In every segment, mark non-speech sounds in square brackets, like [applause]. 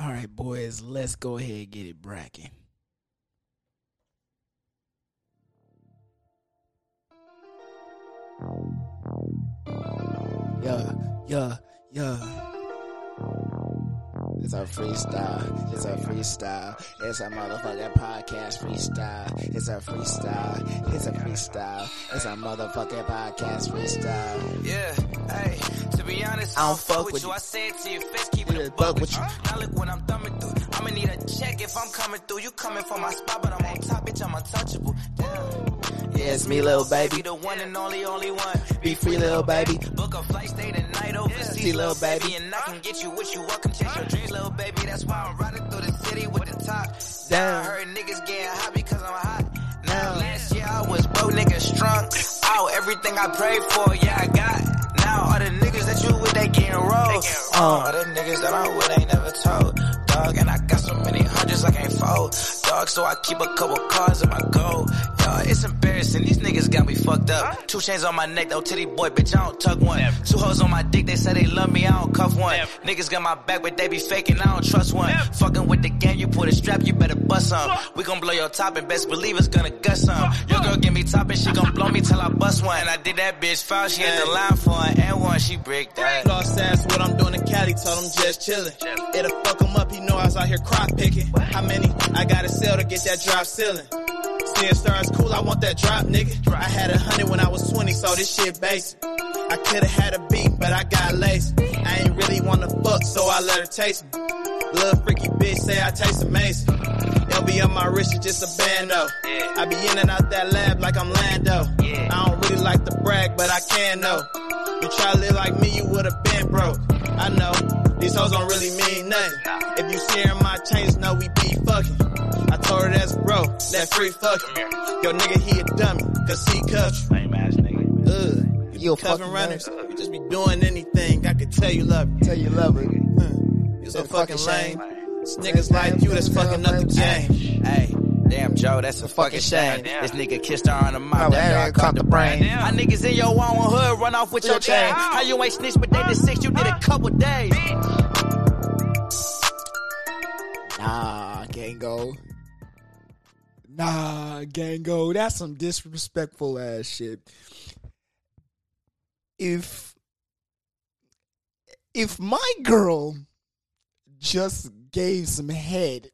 All right, boys, let's go ahead and get it bracking. Yeah, yeah, yeah. It's a freestyle. It's a freestyle. It's a motherfucking podcast freestyle. It's a freestyle. It's a freestyle. It's a motherfucking podcast freestyle. Yeah, hey, be honest, I don't fuck with you. I say it to your face, keep it a buck with you. Now look what I'm thumbing through. I'ma need a check if I'm coming through. You coming for my spot, but I'm on top, bitch, I'm untouchable. Damn. Yeah, it's me, little baby. Be the one and only, only one. Be free, little baby. Book a flight, stay the night overseas, See, little baby. And I can get you what you want, come chase your dreams, little baby. That's why I'm riding through the city with the top. Down. I heard niggas getting hot because I'm hot. Now, last year I was broke, niggas strong. Out everything I prayed for, yeah, I got. Now all the niggas that you with, they getting rolled. Uh, all the niggas that I'm with ain't never told. Dog, and I got so many hundreds I can't fold. Dog, so I keep a couple cars in my gold. It's embarrassing. These niggas got me fucked up. Two chains on my neck, though, titty boy, bitch, I don't tuck one. Two hoes on my dick, they say they love me, I don't cuff one. Niggas got my back, but they be faking, I don't trust one. Fucking with the game, you put a strap, you better bust some. We gon' blow your top, and best believe it's gonna gut some. Your girl give me top, and she gon' blow me till I bust one. And I did that bitch foul, she had the line for an and one, she brick that. Lost ass what I'm doing in Cali, told him just chillin'. It'll fuck him up, he know I was out here crop picking. How many I gotta sell to get that drop ceiling? Seeing stars cool, I want that drop, nigga. I had a hundred when I was 20, so this shit basic. I could've had a beat, but I got lazy. I ain't really wanna fuck, so I let her taste me. Little freaky bitch say I taste amazing. LB on my wrist is just a bando. I be in and out that lab like I'm Lando. I don't really like to brag, but I can know. You try to live like me, you would've been broke. I know, these hoes don't really mean nothing. If you sharing my chains, know we be fucking. I told her that's bro, that free fucking. Yo nigga, he a dummy, cause he cuffed you. Lame ass nigga. Ugh. You a Cuffing fucking runners, you just be doing anything. I could tell you love me. Tell you love it. You're so fucking fucking lame. It's niggas like you that's fucking up the game. Hey, damn Joe, that's a fucking shame. This nigga kissed her on the mouth, Oh, that that dog caught the brain. My niggas in your own hood run off with your chain? How you ain't snitched, but they did six, you did a couple days. Nah, Gango. Nah, Gango. That's some disrespectful ass shit. If if my girl just gave some head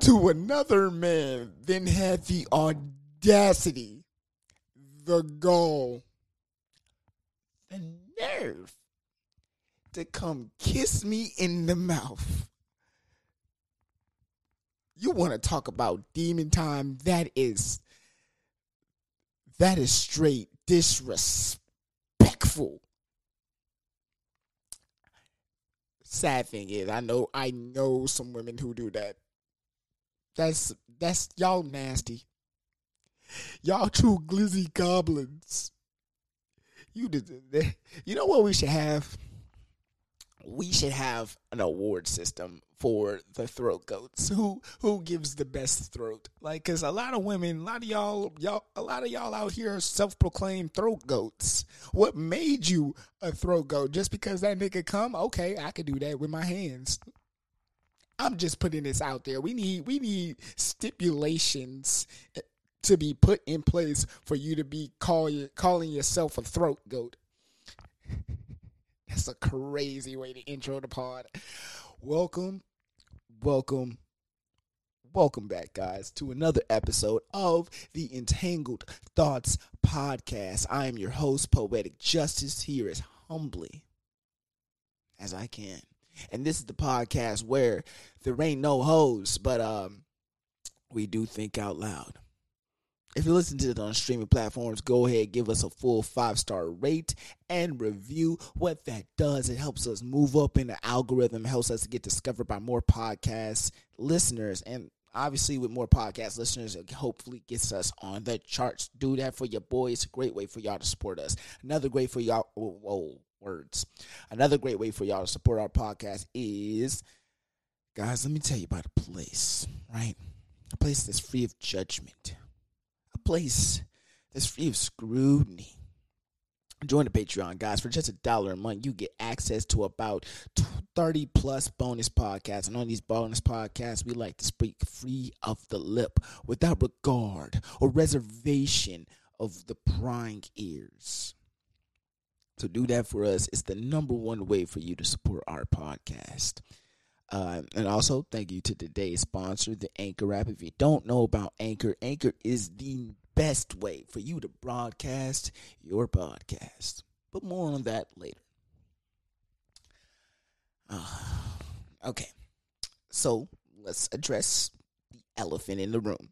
to another man, then had the audacity, the gall, the nerve to come kiss me in the mouth. You want to talk about demon time? That is that is straight disrespectful. Sad thing is, I know I know some women who do that. That's that's y'all nasty. Y'all two glizzy goblins. You did you know what we should have? we should have an award system for the throat goats. [laughs] Who who gives the best throat? Like, cause a lot of women, a lot of y'all, y'all, a lot of y'all out here are self-proclaimed throat goats. What made you a throat goat? Just because that nigga come? Okay, I could do that with my hands. I'm just putting this out there. We need we need stipulations eh, to be put in place for you to be call, calling yourself a throat goat. [laughs] That's a crazy way to intro the pod. Welcome, welcome, welcome back, guys, to another episode of the Entangled Thoughts podcast. I am your host, Poetic Justice, here as humbly as I can. And this is the podcast where there ain't no hoes, but um, we do think out loud. If you listen to it on streaming platforms, go ahead, give us a full five star rate and review. What that does, it helps us move up in the algorithm, helps us get discovered by more podcast listeners, and obviously with more podcast listeners, it hopefully gets us on the charts. Do that for your boys. Great way for y'all to support us. Another great for y'all. Whoa, whoa words. Another great way for y'all to support our podcast is, guys. Let me tell you about a place, right? A place that's free of judgment place that's free of scrutiny. join the Patreon, guys. For just a dollar a month, you get access to about 30 plus bonus podcasts. And on these bonus podcasts, we like to speak free of the lip without regard or reservation of the prying ears. So do that for us. It's the number one way for you to support our podcast. Uh, and also, thank you to today's sponsor, the Anchor app. If you don't know about Anchor, Anchor is the best way for you to broadcast your podcast. But more on that later. Uh, okay, so let's address the elephant in the room.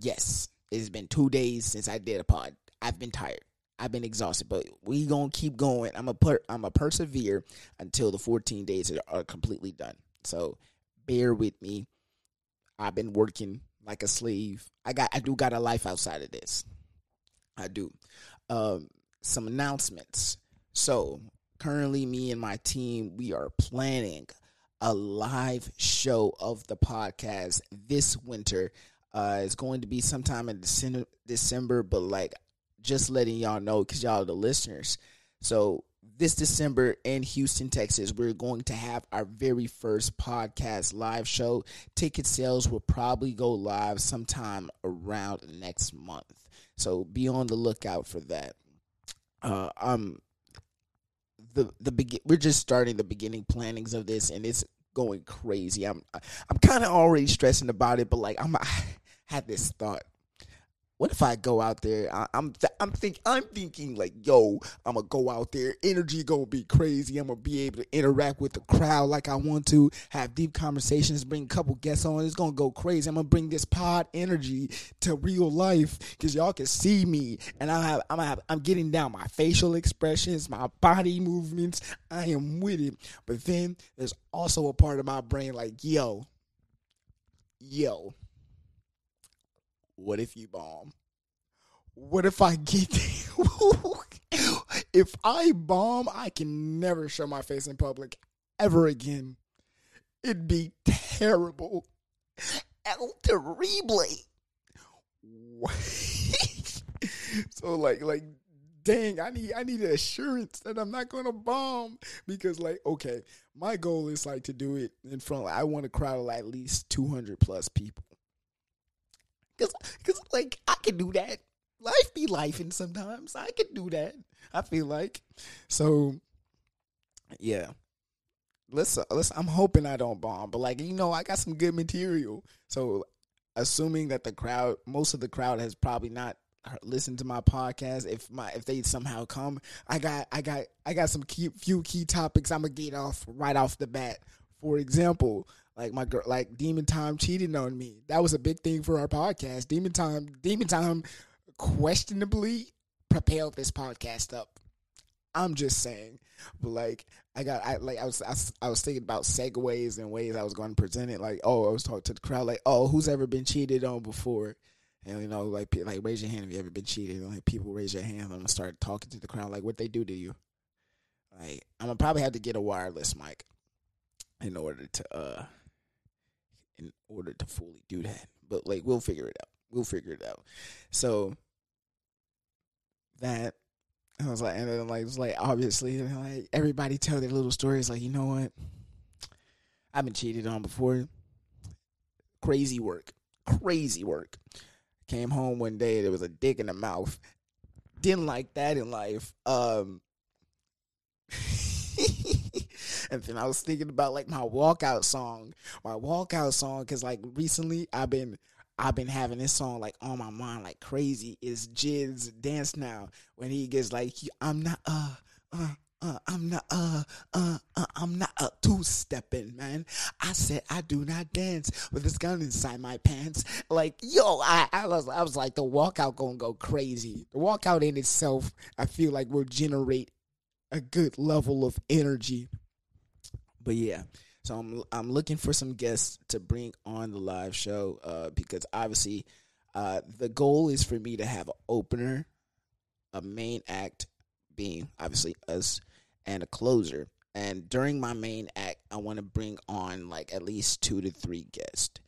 Yes, it's been two days since I did a pod. I've been tired. I've been exhausted, but we gonna keep going. I'm a per- I'm a persevere until the 14 days are, are completely done. So bear with me. I've been working like a slave. I got I do got a life outside of this. I do. Um, some announcements. So currently, me and my team we are planning a live show of the podcast this winter. Uh, it's going to be sometime in December, December, but like just letting y'all know because y'all are the listeners. So this December in Houston, Texas, we're going to have our very first podcast live show. Ticket sales will probably go live sometime around next month. So be on the lookout for that. Uh, um, the the begin we're just starting the beginning plannings of this, and it's going crazy. I'm I'm kind of already stressing about it, but like I'm I had this thought what if I go out there? I, am th- I'm think I'm thinking like, yo, I'm gonna go out there. Energy gonna be crazy. I'm gonna be able to interact with the crowd like I want to. Have deep conversations. Bring a couple guests on. It's gonna go crazy. I'm gonna bring this pod energy to real life because y'all can see me, and I have I'm have I'm getting down my facial expressions, my body movements. I am with it. But then there's also a part of my brain like, yo, yo what if you bomb? What if I get [laughs] if I bomb, I can never show my face in public ever again. It'd be terrible. El terrible. [laughs] so like like dang, I need I need assurance that I'm not gonna bomb because like okay, my goal is like to do it in front. Of I want a crowd of at least 200 plus people. Cause, cause like I can do that. Life be life, and sometimes I can do that. I feel like so. Yeah, let's uh, let's. I'm hoping I don't bomb, but like you know, I got some good material. So, assuming that the crowd, most of the crowd has probably not listened to my podcast. If my if they somehow come, I got I got I got some key few key topics I'm gonna get off right off the bat. For example, like my girl, like Demon Time cheating on me. That was a big thing for our podcast. Demon Time, Demon Time, questionably propelled this podcast up. I'm just saying, but like I got, I like I was, I, I was thinking about segues and ways I was going to present it. Like, oh, I was talking to the crowd, like, oh, who's ever been cheated on before? And you know, like, like raise your hand if you ever been cheated. Like people raise your hand, I'm gonna start talking to the crowd, like what they do to you. Like, I'm gonna probably have to get a wireless mic in order to uh in order to fully do that. But like we'll figure it out. We'll figure it out. So that I was like, and then like it's like obviously like everybody tell their little stories. Like you know what, I've been cheated on before. Crazy work, crazy work. Came home one day, there was a dick in the mouth. Didn't like that in life. Um, [laughs] and then I was thinking about like my walkout song, my walkout song, because like recently I've been I've been having this song like on my mind like crazy. Is Jid's dance now when he gets like I'm not uh uh uh, I'm not uh uh, uh I'm not uh two stepping man. I said I do not dance with this gun inside my pants. Like yo, I I was I was like the walkout gonna go crazy. The walkout in itself, I feel like will generate a good level of energy but yeah, so I'm I'm looking for some guests to bring on the live show uh, because obviously uh, the goal is for me to have an opener, a main act being obviously us, and a closer. And during my main act, I want to bring on like at least two to three guests.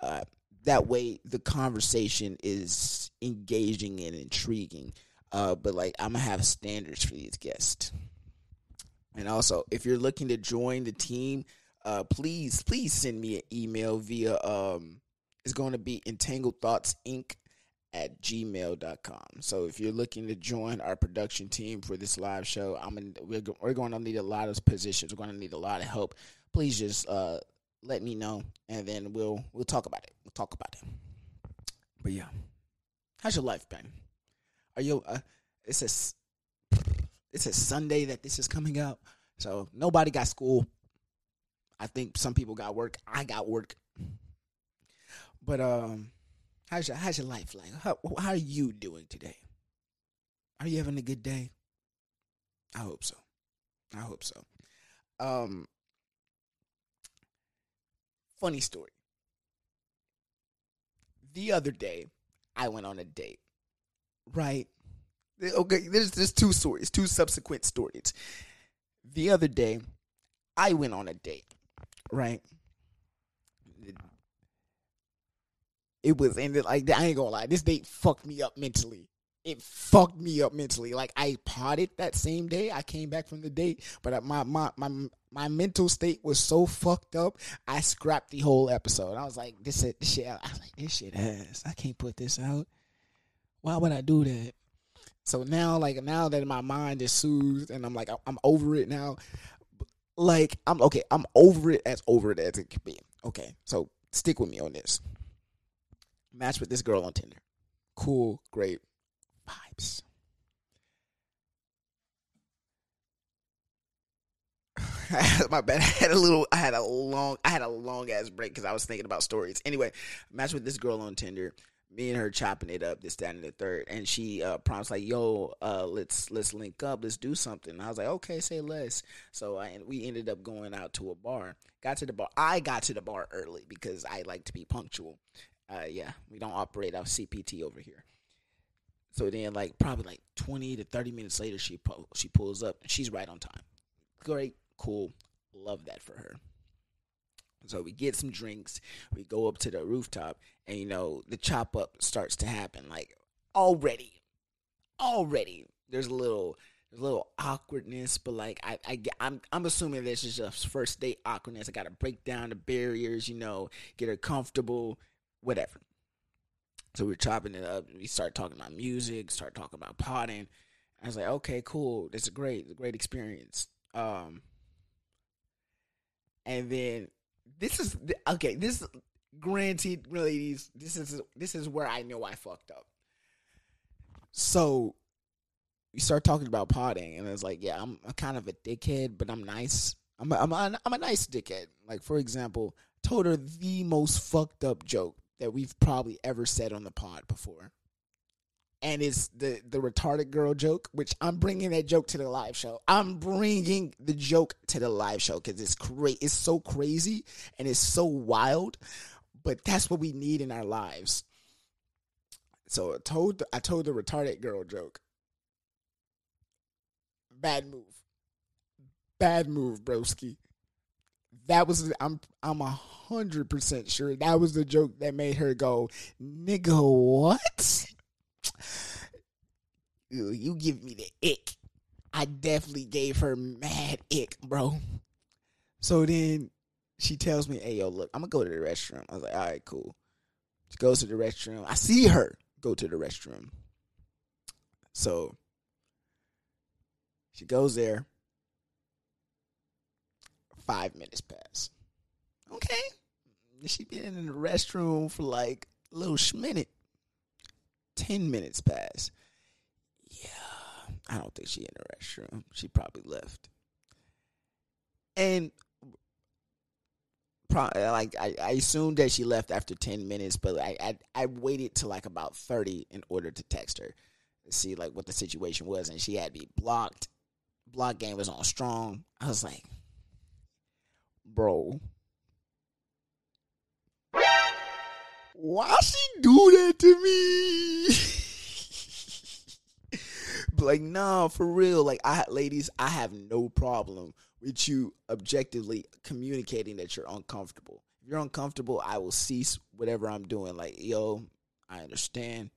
Uh, that way, the conversation is engaging and intriguing. Uh, but like I'm gonna have standards for these guests. And also, if you're looking to join the team, uh, please please send me an email via um, it's going to be entangled thoughts inc at gmail.com. So if you're looking to join our production team for this live show, I'm in, we're, we're going to need a lot of positions. We're going to need a lot of help. Please just uh, let me know, and then we'll we'll talk about it. We'll talk about it. But yeah, how's your life been? Are you? Uh, it's a it's a Sunday that this is coming up. so nobody got school. I think some people got work. I got work. But um, how's your how's your life like? How how are you doing today? Are you having a good day? I hope so. I hope so. Um, funny story. The other day, I went on a date. Right? Okay, there's there's two stories, two subsequent stories. The other day, I went on a date. Right? It was ended like I ain't gonna lie. This date fucked me up mentally. It fucked me up mentally. Like I potted that same day. I came back from the date, but uh, my my my my mental state was so fucked up. I scrapped the whole episode. I was like, this, this shit. I was like, this shit ass. I can't put this out. Why would I do that? So now, like now that my mind is soothed and I'm like, I'm over it now. Like I'm okay. I'm over it as over it as it can be. Okay, so stick with me on this. Match with this girl on Tinder. Cool, great vibes. [laughs] my bad. I had a little. I had a long. I had a long ass break because I was thinking about stories. Anyway, match with this girl on Tinder. Me and her chopping it up, this, that, and the third. And she uh, prompts like, "Yo, uh, let's let's link up. Let's do something." And I was like, "Okay, say less." So I, we ended up going out to a bar. Got to the bar. I got to the bar early because I like to be punctual. Uh, yeah, we don't operate our CPT over here. So then, like probably like twenty to thirty minutes later, she she pulls up and she's right on time. Great, cool, love that for her. So we get some drinks, we go up to the rooftop, and you know the chop up starts to happen. Like already, already there's a little there's a little awkwardness, but like I, I I'm I'm assuming this is just first date awkwardness. I gotta break down the barriers, you know, get her comfortable, whatever. So we're chopping it up. We start talking about music, start talking about potting. I was like, okay, cool. This is great. A great experience. Um, and then this is okay. This granted, ladies, this is this is where I know I fucked up. So we start talking about potting, and it's like, yeah, I'm a kind of a dickhead, but I'm nice. I'm a, I'm a, I'm a nice dickhead. Like for example, told her the most fucked up joke that we've probably ever said on the pod before. And it's the the retarded girl joke, which I'm bringing that joke to the live show. I'm bringing the joke to the live show because it's great. It's so crazy and it's so wild, but that's what we need in our lives. So I told I told the retarded girl joke. Bad move. Bad move, broski. That was I'm I'm a hundred percent sure that was the joke that made her go, nigga, what? You give me the ick. I definitely gave her mad ick, bro. So then she tells me, "Hey, yo, look, I'm gonna go to the restroom." I was like, "All right, cool." She goes to the restroom. I see her go to the restroom. So she goes there. Five minutes pass. Okay. She been in the restroom for like a little minute. Ten minutes pass. Yeah, I don't think she in the restroom. She probably left. And like I, I assumed that she left after ten minutes, but I, I I waited till like about thirty in order to text her to see like what the situation was, and she had me blocked. Block game was on strong. I was like, bro, why she do that to me? [laughs] like, nah, for real. Like, I ladies, I have no problem with you objectively communicating that you're uncomfortable. If you're uncomfortable, I will cease whatever I'm doing. Like, yo, I understand.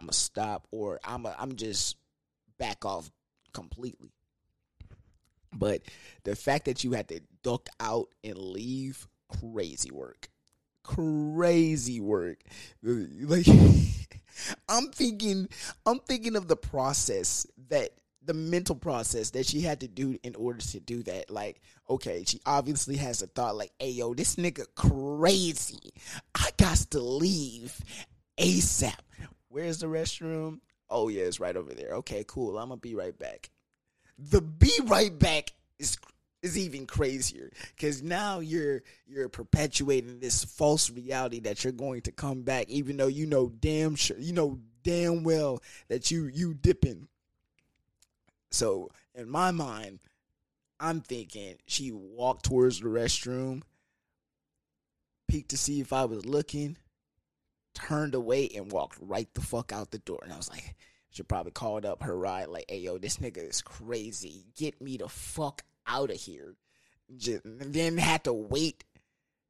I'm gonna stop, or I'm a, I'm just back off completely. But the fact that you had to duck out and leave, crazy work. Crazy work. Like [laughs] I'm thinking I'm thinking of the process that the mental process that she had to do in order to do that. Like, okay, she obviously has a thought like, hey yo, this nigga crazy. I got to leave ASAP. Where's the restroom? Oh yeah, it's right over there. Okay, cool. I'm gonna be right back. The be right back is is even crazier because now you're you're perpetuating this false reality that you're going to come back, even though you know damn sure you know damn well that you you dipping. So in my mind, I'm thinking she walked towards the restroom, peeked to see if I was looking, turned away and walked right the fuck out the door. And I was like, she probably called up her ride, like, hey, yo, this nigga is crazy. Get me the fuck out of here. Just, then had to wait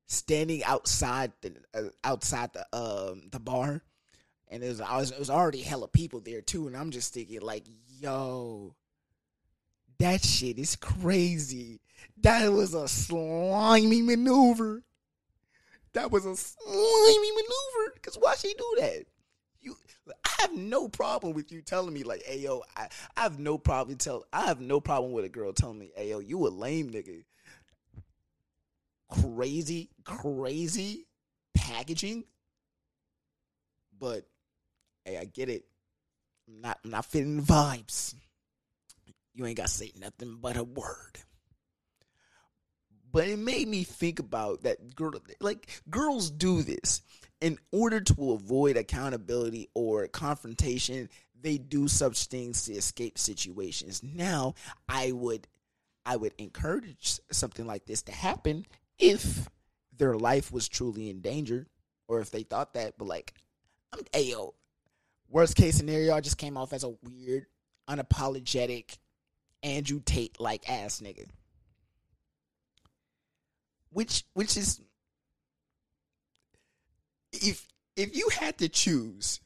standing outside the uh, outside the um the bar and it was, I was it was already hella people there too and I'm just thinking like yo that shit is crazy that was a slimy maneuver that was a slimy maneuver. Because why she do that? You, I have no problem with you telling me like, "Hey yo," I, I have no problem tell. I have no problem with a girl telling me, "Hey yo, you a lame nigga." Crazy, crazy packaging, but hey, I get it. I'm not, I'm not fitting the vibes. You ain't got to say nothing but a word. But it made me think about that girl like girls do this. In order to avoid accountability or confrontation they do such things to escape situations. Now i would i would encourage something like this to happen if their life was truly in danger or if they thought that but like i'm ayo worst case scenario i just came off as a weird unapologetic andrew tate like ass nigga. Which which is if if you had to choose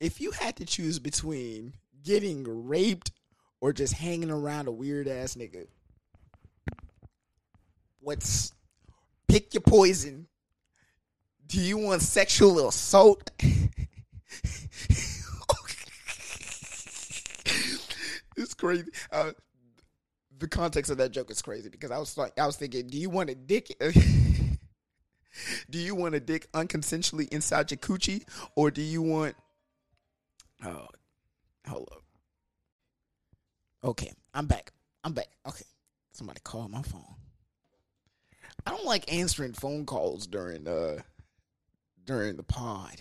if you had to choose between getting raped or just hanging around a weird ass nigga what's pick your poison. Do you want sexual assault [laughs] it's crazy uh, the context of that joke is crazy because I was like, I was thinking, do you want a dick? [laughs] do you want a dick unconsensually inside your coochie, or do you want? Oh, hold up. Okay, I'm back. I'm back. Okay, somebody called my phone. I don't like answering phone calls during uh during the pod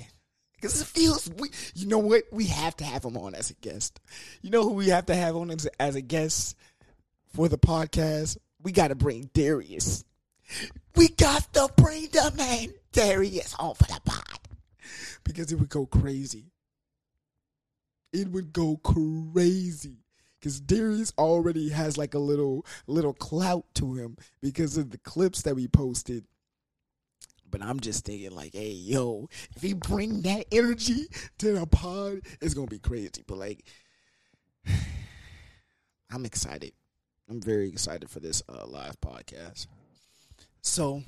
because it feels we. You know what? We have to have him on as a guest. You know who we have to have on as, as a guest for the podcast, we got to bring Darius. We got to bring the man Darius on for the pod because it would go crazy. It would go crazy because Darius already has like a little little clout to him because of the clips that we posted. But I'm just thinking like, hey, yo, if he bring that energy to the pod, it's gonna be crazy. But like, [sighs] I'm excited. I'm very excited for this uh, live podcast. So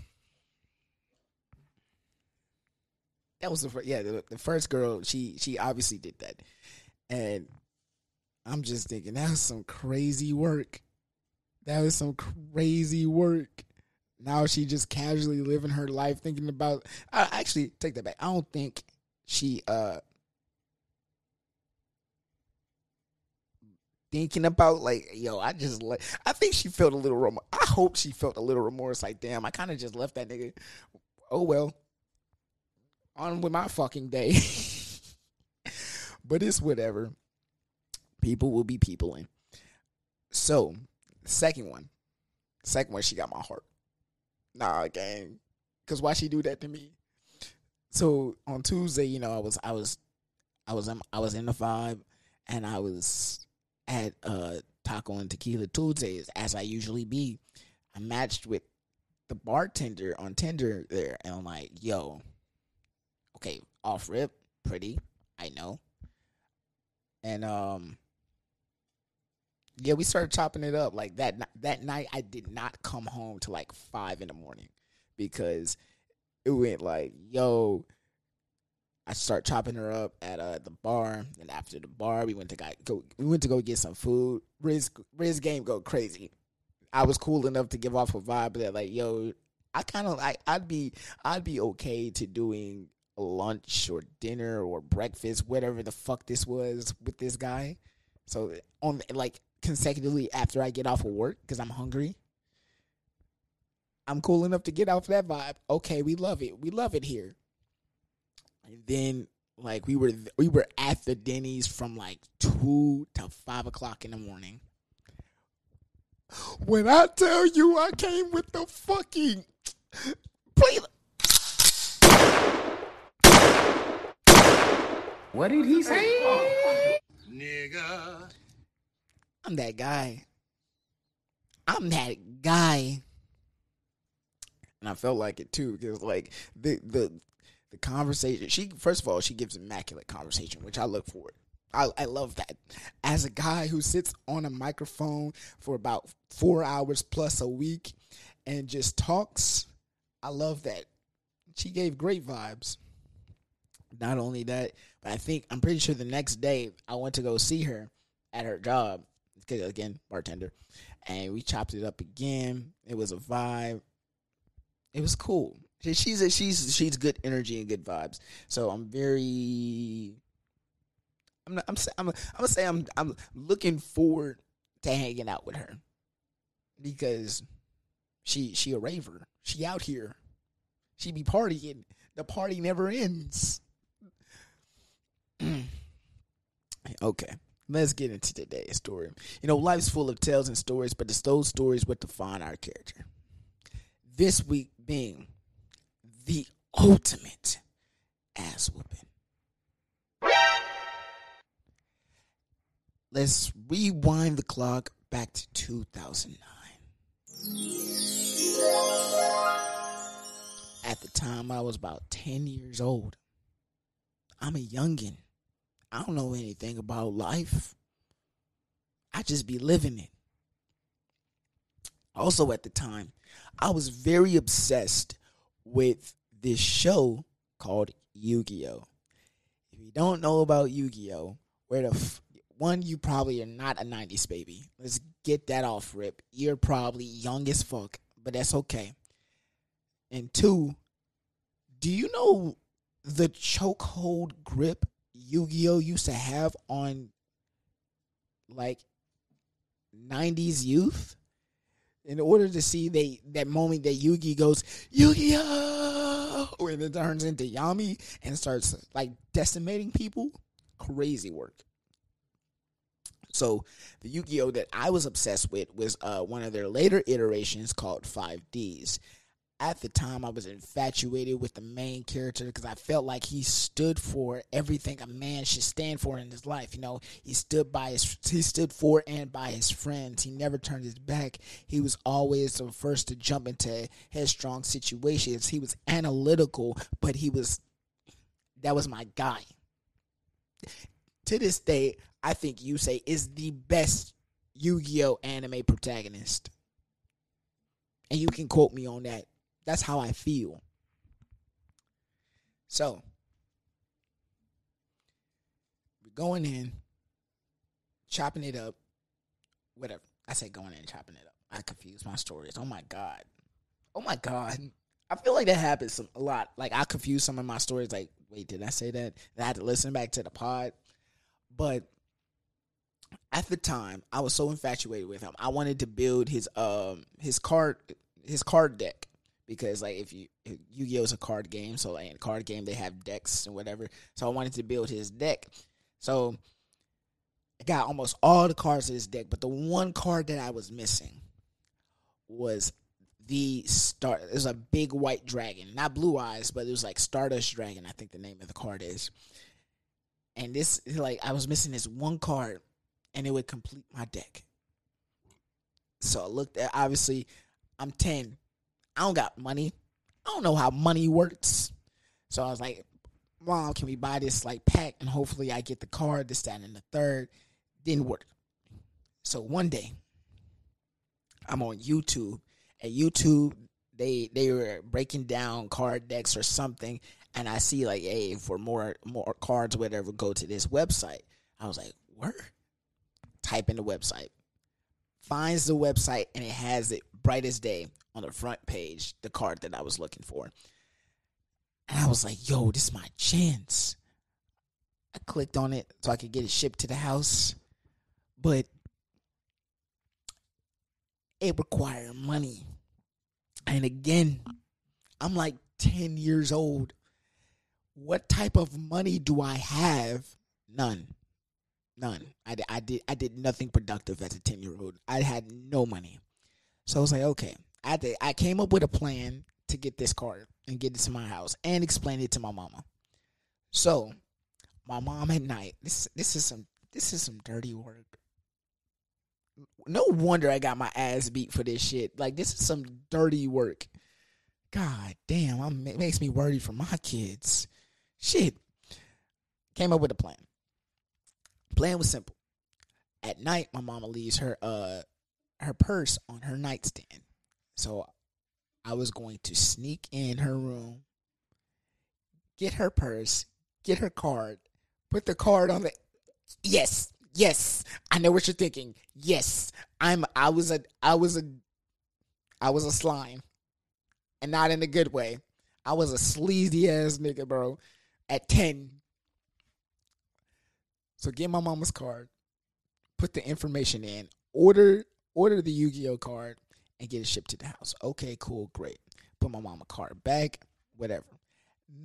that was the first, yeah the, the, first girl. She she obviously did that, and I'm just thinking that was some crazy work. That was some crazy work. Now she just casually living her life, thinking about. I actually take that back. I don't think she uh thinking about like, yo, I just like. I think she felt a little. Rem- I hope she felt a little remorse. Like, damn, I kind of just left that nigga. Oh well. On with my fucking day. [laughs] but it's whatever. People will be peopling. So, second one. Second one, she got my heart. Nah, gang. Cause why she do that to me? So on Tuesday, you know, I was I was I was I was in the vibe and I was at uh, Taco and Tequila Tuesdays, as I usually be, I matched with the bartender on Tinder there, and I'm like, yo, okay, off rip, pretty, I know. and um, yeah, we started chopping it up. Like that that night, I did not come home till like five in the morning because it went like, yo. I start chopping her up at uh, the bar, and after the bar, we went to go. We went to go get some food. Riz Riz game go crazy. I was cool enough to give off a vibe that like, yo, I kind of like I'd be I'd be okay to doing lunch or dinner or breakfast, whatever the fuck this was with this guy. So on like consecutively after I get off of work because I'm hungry. I'm cool enough to get off that vibe. Okay, we love it. We love it here. And then like we were we were at the Denny's from like two to five o'clock in the morning. When I tell you I came with the fucking please What did he say? Nigga. I'm that guy. I'm that guy. And I felt like it too, because like the the the conversation she first of all, she gives immaculate conversation, which I look for. I, I love that. As a guy who sits on a microphone for about four hours plus a week and just talks, I love that. She gave great vibes. Not only that, but I think I'm pretty sure the next day I went to go see her at her job because again bartender, and we chopped it up again. It was a vibe. It was cool. She's a, she's she's good energy and good vibes. So I'm very. I'm not, I'm I'm I'm gonna say I'm I'm looking forward to hanging out with her because she she a raver. She out here. She be partying. The party never ends. [clears throat] okay, let's get into today's story. You know, life's full of tales and stories, but it's those stories what define our character. This week being the ultimate ass whooping. Let's rewind the clock back to 2009. At the time, I was about 10 years old. I'm a youngin'. I don't know anything about life. I just be living it. Also, at the time, I was very obsessed with this show called Yu Gi Oh! If you don't know about Yu Gi Oh! where the f- one, you probably are not a 90s baby. Let's get that off rip. You're probably young as fuck, but that's okay. And two, do you know the chokehold grip Yu-Gi-Oh used to have on like 90s youth? In order to see they that moment that Yugi goes Yu-Gi-Oh! when it turns into Yami and starts like decimating people? Crazy work. So the Yu-Gi-Oh that I was obsessed with was uh, one of their later iterations called 5Ds at the time I was infatuated with the main character because I felt like he stood for everything a man should stand for in his life. You know, he stood by his he stood for and by his friends. He never turned his back. He was always the first to jump into headstrong situations. He was analytical, but he was that was my guy. To this day, I think Yusei is the best Yu-Gi-Oh anime protagonist. And you can quote me on that that's how I feel. So, we're going in, chopping it up, whatever. I say going in, chopping it up. I confuse my stories. Oh my God. Oh my God. I feel like that happens a lot. Like, I confuse some of my stories. Like, wait, did I say that? I had to listen back to the pod. But at the time, I was so infatuated with him. I wanted to build his um his card his card deck because like if you Yu-Gi-Oh is a card game, so like in card game they have decks and whatever. So I wanted to build his deck. So I got almost all the cards in his deck, but the one card that I was missing was the star. It was a big white dragon, not blue eyes, but it was like Stardust Dragon. I think the name of the card is. And this like I was missing this one card, and it would complete my deck. So I looked at obviously I'm ten I don't got money. I don't know how money works. So I was like, mom, can we buy this like pack and hopefully I get the card, this, that, and the third. Didn't work. So one day, I'm on YouTube. At YouTube, they they were breaking down card decks or something, and I see like, hey, for more more cards, whatever, go to this website. I was like, where? Type in the website. Finds the website and it has it bright as day on the front page, the card that I was looking for. And I was like, yo, this is my chance. I clicked on it so I could get it shipped to the house. But it required money. And again, I'm like 10 years old. What type of money do I have? None. None. I, I did I did nothing productive as a 10 year old. I had no money. So I was like, okay. I did, I came up with a plan to get this car and get it to my house and explain it to my mama. So my mom at night, this this is some this is some dirty work. No wonder I got my ass beat for this shit. Like this is some dirty work. God damn, I'm, it makes me worried for my kids. Shit. Came up with a plan. Plan was simple. At night, my mama leaves her uh her purse on her nightstand. So I was going to sneak in her room, get her purse, get her card, put the card on the Yes, yes. I know what you're thinking. Yes. I'm I was a I was a I was a slime. And not in a good way. I was a sleazy ass nigga, bro. At 10. So get my mama's card, put the information in, order order the Yu-Gi-Oh card, and get it shipped to the house. Okay, cool, great. Put my mama card back, whatever.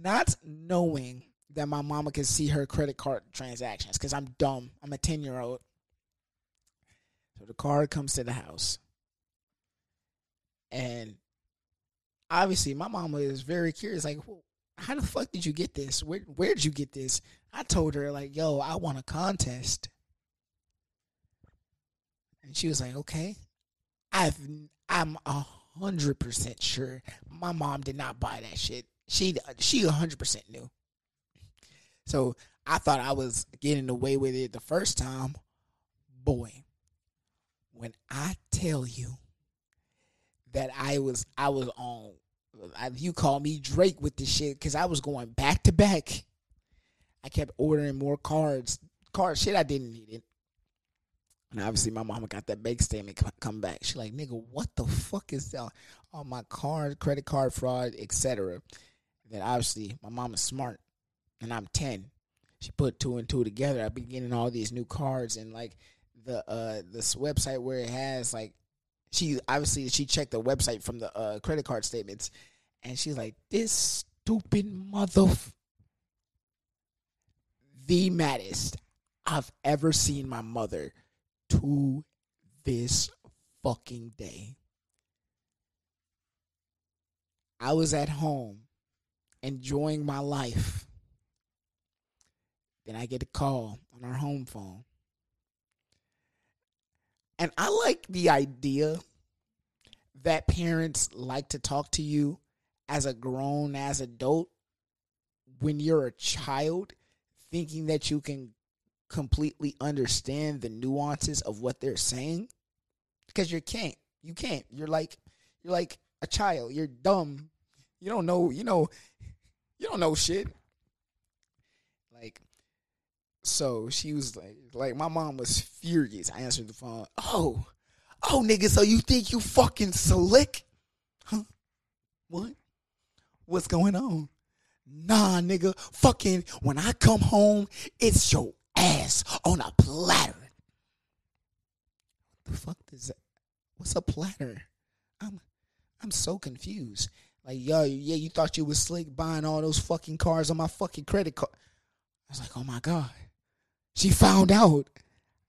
Not knowing that my mama can see her credit card transactions because I'm dumb. I'm a 10 year old. So the card comes to the house. And obviously, my mama is very curious like, well, how the fuck did you get this? Where where did you get this? I told her like, yo, I want a contest. And she was like, okay. I've I'm a hundred percent sure my mom did not buy that shit. She she a hundred percent knew. So I thought I was getting away with it the first time. Boy, when I tell you that I was I was on you call me Drake with this shit because I was going back to back. I kept ordering more cards, card shit I didn't need it. And obviously, my mama got that bank statement come back. She like, nigga, what the fuck is that? All my card, credit card fraud, etc. Then obviously, my mama's smart, and I'm ten. She put two and two together. I've been getting all these new cards and like the uh this website where it has like she obviously she checked the website from the uh, credit card statements, and she's like, "This stupid mother, the maddest I've ever seen my mother to this fucking day." I was at home enjoying my life. Then I get a call on our home phone and I like the idea that parents like to talk to you as a grown as adult when you're a child thinking that you can completely understand the nuances of what they're saying. Because you can't you can't. You're like you're like a child. You're dumb. You don't know you know you don't know shit. Like so she was like, like my mom was furious. I answered the phone. Oh, oh, nigga. So you think you fucking slick? Huh? What? What's going on? Nah, nigga. Fucking when I come home, it's your ass on a platter. What the fuck is that? What's a platter? I'm, I'm so confused. Like, yo, yeah, you thought you was slick buying all those fucking cars on my fucking credit card. I was like, oh my god. She found out.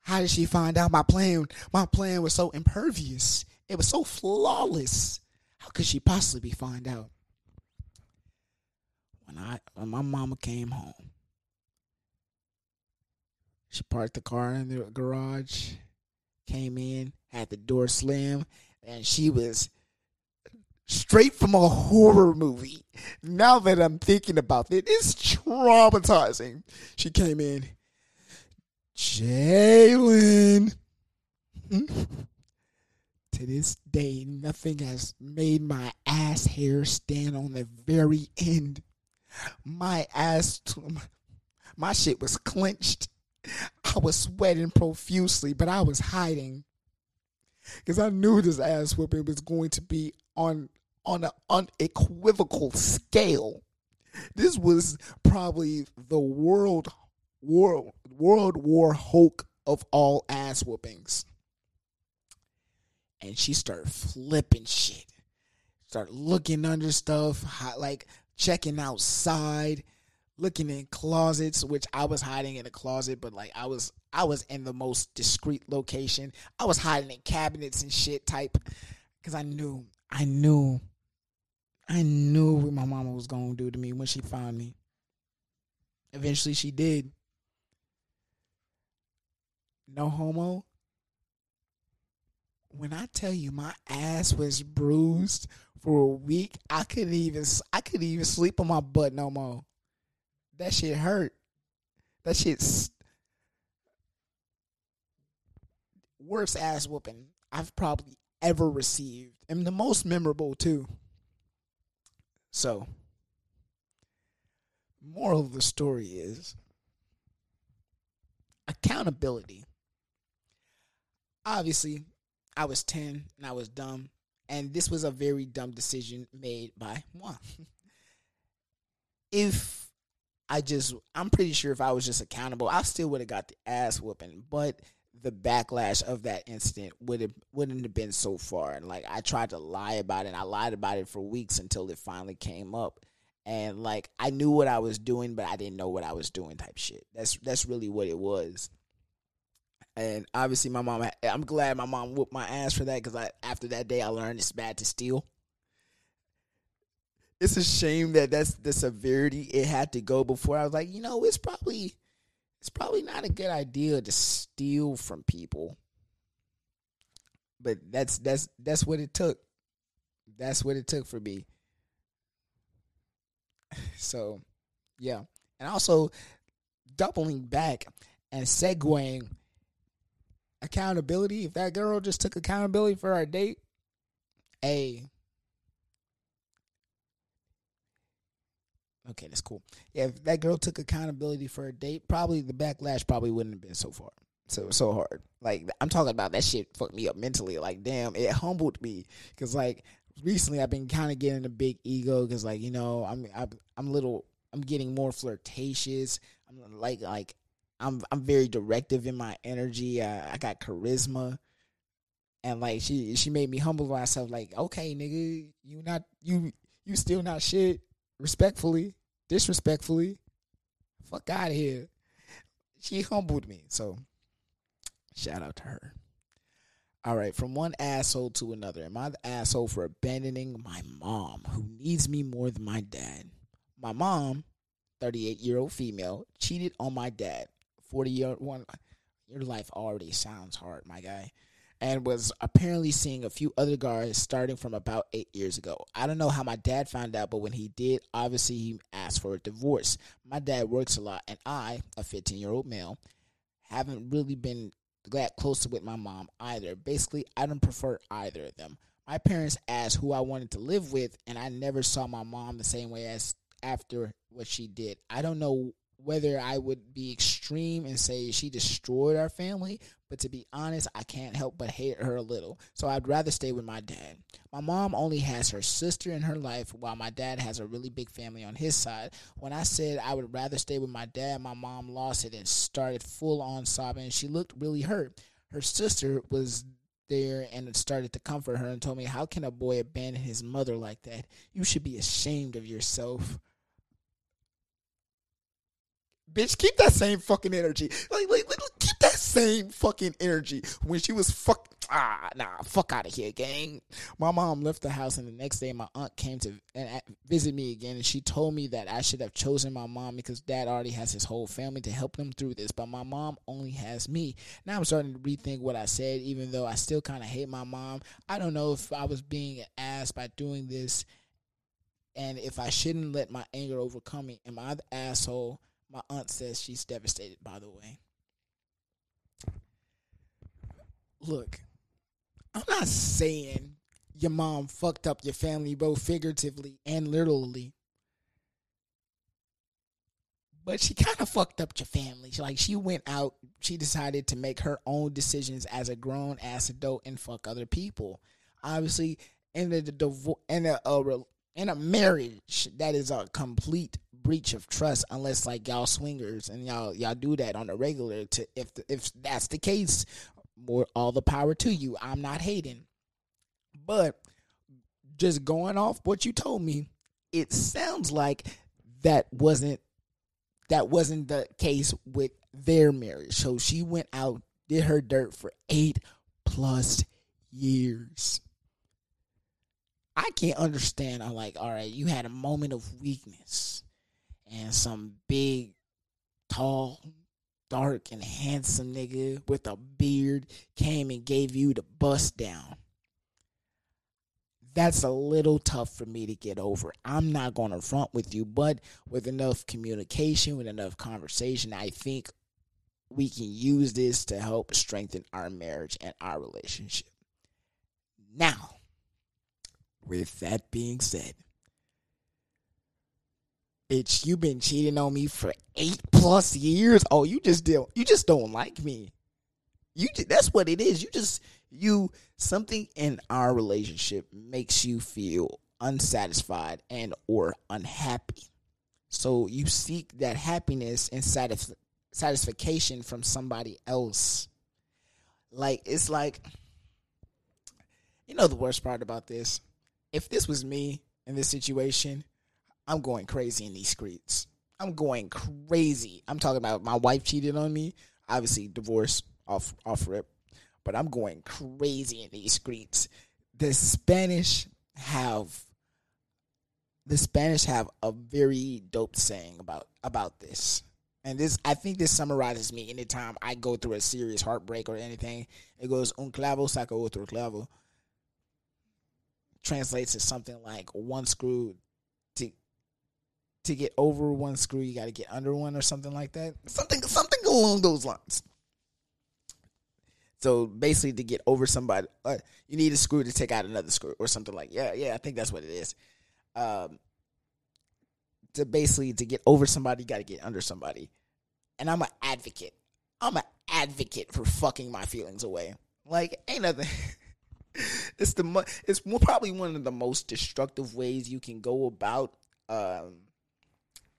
How did she find out my plan? My plan was so impervious. It was so flawless. How could she possibly find out? When I when my mama came home, she parked the car in the garage, came in, had the door slam, and she was straight from a horror movie. Now that I'm thinking about it, it's traumatizing. She came in, Jalen. [laughs] to this day, nothing has made my ass hair stand on the very end. My ass, my shit was clenched. I was sweating profusely, but I was hiding because I knew this ass whooping was going to be on on an unequivocal scale. This was probably the world world world war Hulk of all ass whoopings. And she started flipping shit. Start looking under stuff, like checking outside, looking in closets, which I was hiding in a closet, but like I was I was in the most discreet location. I was hiding in cabinets and shit type because I knew I knew I knew what my mama was gonna do to me when she found me. Eventually she did. No homo. When I tell you my ass was bruised for a week, I couldn't even I couldn't even sleep on my butt no more. That shit hurt. That shit's worst ass whooping I've probably ever received. And the most memorable too. So, moral of the story is accountability. Obviously, I was 10 and I was dumb, and this was a very dumb decision made by moi. if I just, I'm pretty sure if I was just accountable, I still would have got the ass whooping, but the backlash of that incident would have wouldn't have been so far. And like I tried to lie about it, and I lied about it for weeks until it finally came up. And like I knew what I was doing, but I didn't know what I was doing. Type shit. That's that's really what it was. And obviously, my mom. I'm glad my mom whooped my ass for that because I after that day I learned it's bad to steal. It's a shame that that's the severity it had to go before I was like, you know, it's probably it's probably not a good idea to steal from people. But that's that's that's what it took. That's what it took for me. [laughs] So, yeah. And also doubling back and segueing accountability. If that girl just took accountability for our date, hey, Okay, that's cool. Yeah, if that girl took accountability for a date, probably the backlash probably wouldn't have been so far. So so hard. Like I'm talking about that shit fucked me up mentally. Like damn, it humbled me because like recently I've been kind of getting a big ego because like you know I'm I'm I'm little I'm getting more flirtatious. I'm like like I'm I'm very directive in my energy. I, I got charisma, and like she she made me humble myself. Like okay, nigga, you not you you still not shit. Respectfully, disrespectfully. Fuck out of here. She humbled me. So shout out to her. All right, from one asshole to another. Am I the asshole for abandoning my mom, who needs me more than my dad? My mom, 38 year old female, cheated on my dad. 40 year one. Your life already sounds hard, my guy and was apparently seeing a few other guys starting from about eight years ago. I don't know how my dad found out, but when he did, obviously he asked for a divorce. My dad works a lot, and I, a 15 year old male, haven't really been that close with my mom either. Basically, I don't prefer either of them. My parents asked who I wanted to live with, and I never saw my mom the same way as after what she did. I don't know whether I would be extreme and say she destroyed our family, but to be honest, I can't help but hate her a little. So I'd rather stay with my dad. My mom only has her sister in her life, while my dad has a really big family on his side. When I said I would rather stay with my dad, my mom lost it and started full on sobbing. She looked really hurt. Her sister was there and started to comfort her and told me, How can a boy abandon his mother like that? You should be ashamed of yourself bitch, keep that same fucking energy. Like, like, like keep that same fucking energy. When she was fuck, ah, nah, fuck out of here, gang. My mom left the house, and the next day, my aunt came to and visit me again, and she told me that I should have chosen my mom because dad already has his whole family to help them through this, but my mom only has me. Now I'm starting to rethink what I said, even though I still kind of hate my mom. I don't know if I was being asked by doing this, and if I shouldn't let my anger overcome me. Am I the asshole? My aunt says she's devastated, by the way. Look, I'm not saying your mom fucked up your family both figuratively and literally. But she kind of fucked up your family. She, like she went out, she decided to make her own decisions as a grown ass adult and fuck other people. Obviously, in the divorce, in a, a in a marriage, that is a complete breach of trust unless like y'all swingers and y'all y'all do that on a regular to if if that's the case more all the power to you. I'm not hating. But just going off what you told me, it sounds like that wasn't that wasn't the case with their marriage. So she went out, did her dirt for 8 plus years. I can't understand. I'm like, all right, you had a moment of weakness and some big, tall, dark and handsome nigga with a beard came and gave you the bust down. That's a little tough for me to get over. I'm not going to front with you, but with enough communication, with enough conversation, I think we can use this to help strengthen our marriage and our relationship. Now, with that being said, bitch, you've been cheating on me for eight plus years. Oh, you just don't, you just don't like me. You that's what it is. You just you something in our relationship makes you feel unsatisfied and or unhappy. So you seek that happiness and satisf- satisfaction from somebody else. Like it's like you know the worst part about this. If this was me in this situation, I'm going crazy in these streets. I'm going crazy. I'm talking about my wife cheated on me. Obviously, divorce off off rip, but I'm going crazy in these streets. The Spanish have the Spanish have a very dope saying about about this. And this I think this summarizes me anytime I go through a serious heartbreak or anything. It goes un clavo saca otro clavo. Translates to something like one screw to to get over one screw, you got to get under one or something like that. Something something along those lines. So basically, to get over somebody, uh, you need a screw to take out another screw or something like. Yeah, yeah, I think that's what it is. Um, to basically to get over somebody, you got to get under somebody. And I'm an advocate. I'm an advocate for fucking my feelings away. Like ain't nothing. [laughs] [laughs] it's the it's probably one of the most destructive ways you can go about um,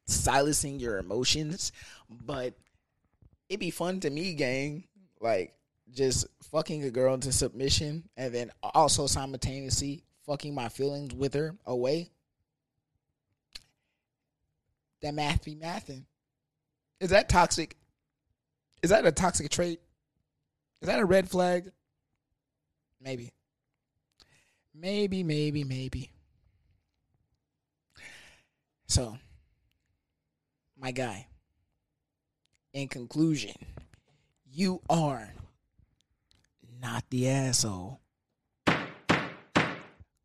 silencing your emotions, but it'd be fun to me, gang. Like just fucking a girl into submission and then also simultaneously fucking my feelings with her away. That math be mathing. Is that toxic? Is that a toxic trait? Is that a red flag? Maybe. Maybe, maybe, maybe. So, my guy, in conclusion, you are not the asshole.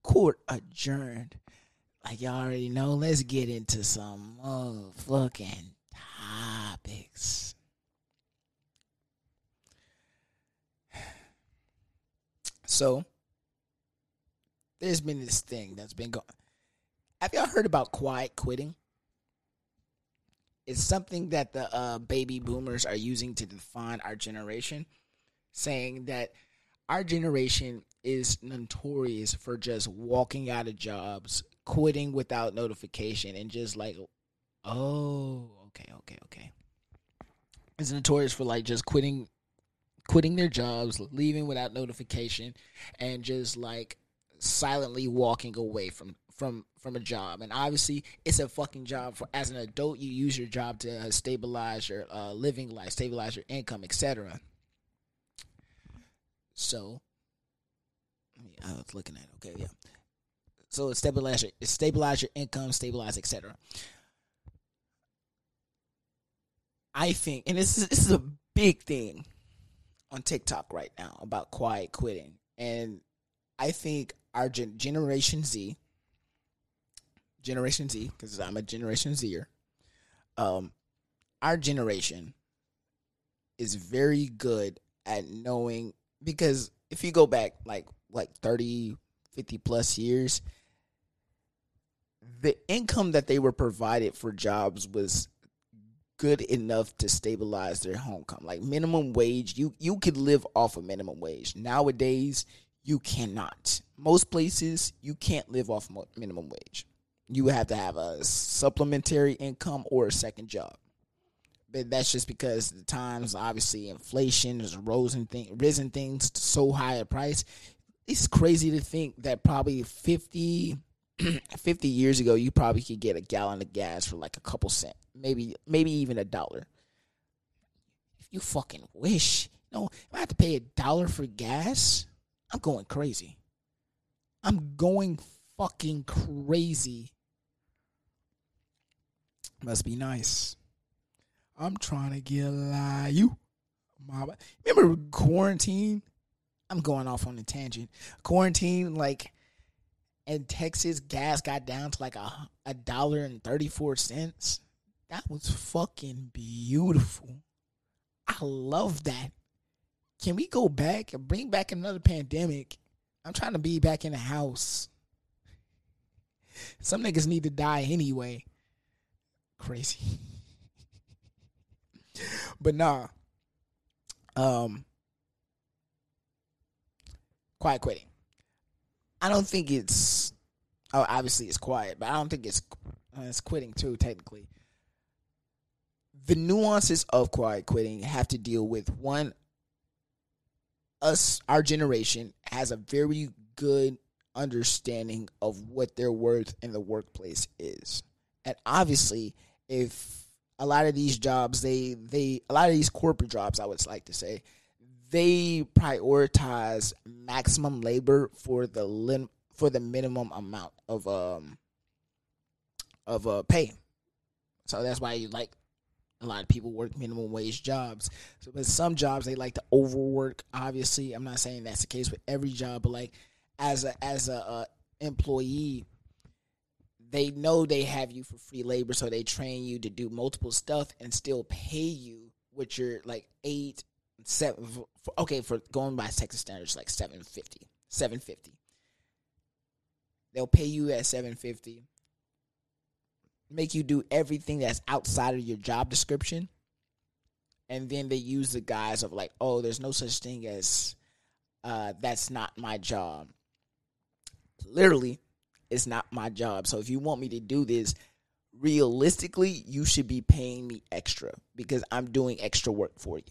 Court adjourned. Like y'all already know, let's get into some motherfucking topics. [sighs] So, there's been this thing that's been going. Have y'all heard about quiet quitting? It's something that the uh, baby boomers are using to define our generation, saying that our generation is notorious for just walking out of jobs, quitting without notification, and just like, oh, okay, okay, okay. It's notorious for like just quitting, quitting their jobs, leaving without notification, and just like silently walking away from from from a job and obviously it's a fucking job for as an adult you use your job to uh, stabilize your uh, living life stabilize your income etc so I was looking at. Okay, yeah. So stabilize your, stabilize your income, stabilize, etc. I think, and this is this is a big thing on TikTok right now about quiet quitting, and I think our gen- Generation Z, Generation Z, because I'm a Generation Zer, um, our generation is very good at knowing because if you go back like like 30 50 plus years the income that they were provided for jobs was good enough to stabilize their home income like minimum wage you you could live off of minimum wage. Nowadays you cannot most places you can't live off minimum wage you have to have a supplementary income or a second job but that's just because the times obviously inflation has risen thing risen things to so high a price. It's crazy to think that probably 50, [clears throat] 50 years ago you probably could get a gallon of gas for like a couple cent, maybe maybe even a dollar. If you fucking wish, you know, if I have to pay a dollar for gas, I'm going crazy. I'm going fucking crazy. Must be nice. I'm trying to get lie you. Mama. Remember quarantine? I'm going off on a tangent. Quarantine, like in Texas, gas got down to like a a dollar and thirty four cents. That was fucking beautiful. I love that. Can we go back and bring back another pandemic? I'm trying to be back in the house. [laughs] Some niggas need to die anyway. Crazy. [laughs] but nah. Um quiet quitting. I don't think it's oh obviously it's quiet, but I don't think it's uh, it's quitting too technically. The nuances of quiet quitting have to deal with one us our generation has a very good understanding of what their worth in the workplace is. And obviously, if a lot of these jobs they they a lot of these corporate jobs I would like to say they prioritize maximum labor for the lim- for the minimum amount of um of uh pay. So that's why you like a lot of people work minimum wage jobs. So but some jobs they like to overwork. Obviously, I'm not saying that's the case with every job, but like as a as a uh, employee, they know they have you for free labor, so they train you to do multiple stuff and still pay you with your like eight, seven. For, okay, for going by Texas standards, like 750 750 They'll pay you at 750 make you do everything that's outside of your job description. And then they use the guise of like, oh, there's no such thing as uh, that's not my job. Literally, it's not my job. So if you want me to do this, realistically, you should be paying me extra because I'm doing extra work for you.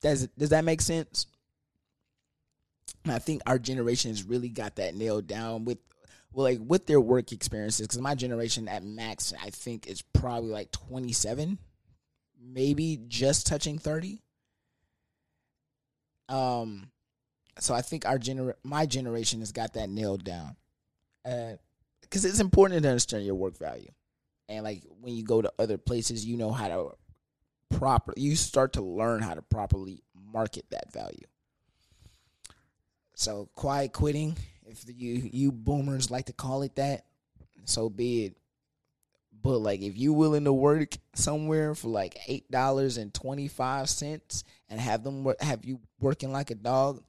Does does that make sense? I think our generation has really got that nailed down with well like with their work experiences cuz my generation at max I think is probably like 27 maybe just touching 30 um so I think our gener my generation has got that nailed down. Because uh, it's important to understand your work value, and like when you go to other places, you know how to proper. You start to learn how to properly market that value. So quiet quitting, if you you boomers like to call it that, so be it. But like if you willing to work somewhere for like eight dollars and twenty five cents and have them work, have you working like a dog,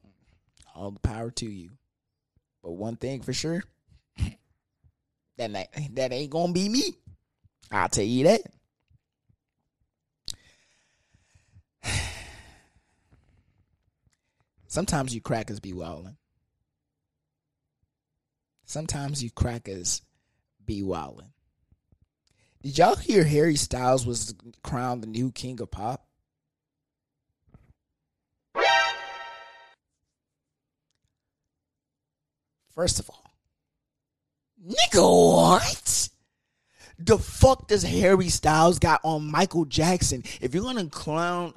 all the power to you. But one thing for sure, [laughs] that that ain't gonna be me. I'll tell you that. Sometimes you crackers be wildin'. Sometimes you crackers be wildin'. Did y'all hear Harry Styles was crowned the new king of pop? First of all, nigga, what? The fuck does Harry Styles got on Michael Jackson? If you're gonna clown,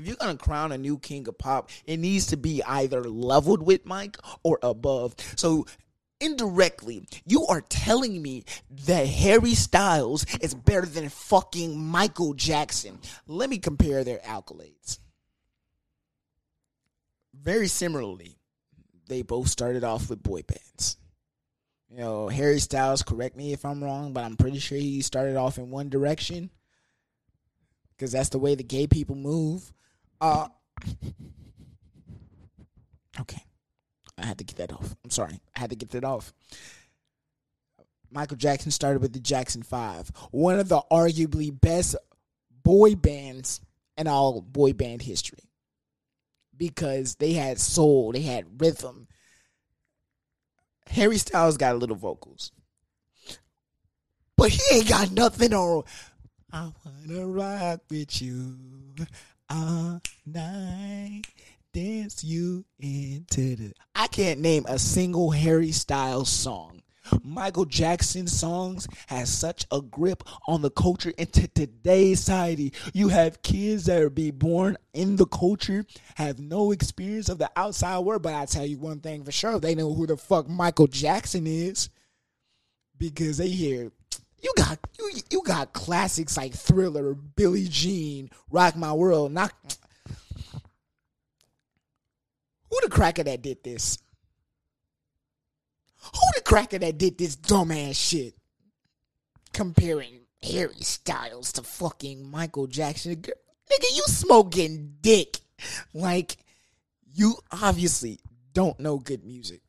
If you're gonna crown a new king of pop, it needs to be either leveled with Mike or above. So indirectly, you are telling me that Harry Styles is better than fucking Michael Jackson. Let me compare their accolades. Very similarly, they both started off with boy bands. You know, Harry Styles, correct me if I'm wrong, but I'm pretty sure he started off in one direction because that's the way the gay people move. Uh, okay. I had to get that off. I'm sorry. I had to get that off. Michael Jackson started with the Jackson 5, one of the arguably best boy bands in all boy band history. Because they had soul, they had rhythm. Harry Styles got a little vocals. But he ain't got nothing on. I wanna rock with you all night dance you into the. I can't name a single Harry Styles song. Michael Jackson songs has such a grip on the culture into today's society. You have kids that are be born in the culture, have no experience of the outside world, but I tell you one thing for sure, they know who the fuck Michael Jackson is. Because they hear you got you you got classics like Thriller, Billie Jean, Rock My World, not who the cracker that did this? Who the cracker that did this dumbass shit? Comparing Harry Styles to fucking Michael Jackson. Nigga, you smoking dick. Like, you obviously don't know good music.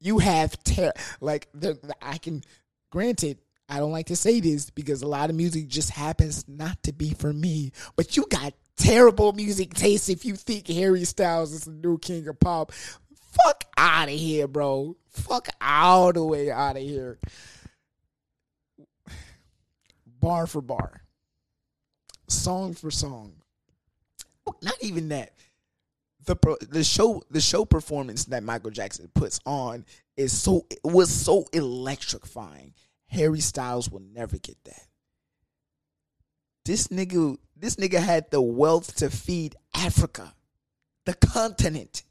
You have ter like the, I can granted I don't like to say this because a lot of music just happens not to be for me. But you got terrible music taste if you think Harry Styles is the new king of pop. Fuck out of here, bro. Fuck all the way out of here. Bar for bar. Song for song. Not even that. The the show the show performance that Michael Jackson puts on is so was so electrifying. Harry Styles will never get that. This nigga, this nigga had the wealth to feed Africa, the continent.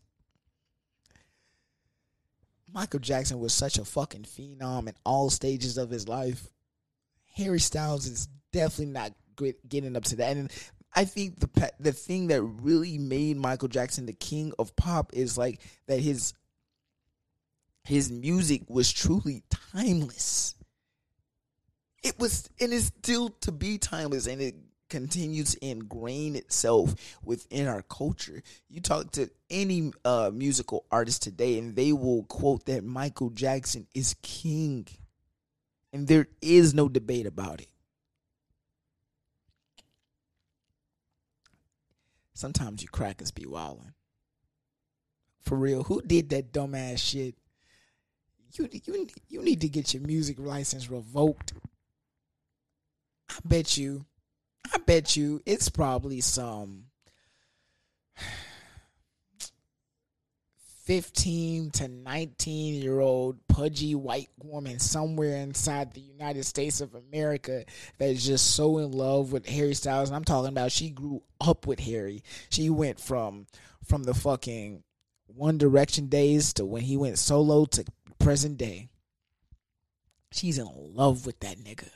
Michael Jackson was such a fucking phenom in all stages of his life. Harry Styles is definitely not getting up to that. And I think the the thing that really made Michael Jackson the king of pop is like that his his music was truly timeless it was and it's still to be timeless and it continues to ingrain itself within our culture. You talk to any uh, musical artist today, and they will quote that Michael Jackson is king, and there is no debate about it. Sometimes you crackers be wildin'. For real, who did that dumbass shit? You you you need to get your music license revoked I bet you, I bet you it's probably some 15 to 19 year old pudgy white woman somewhere inside the United States of America that is just so in love with Harry Styles. And I'm talking about she grew up with Harry. She went from from the fucking One Direction days to when he went solo to present day. She's in love with that nigga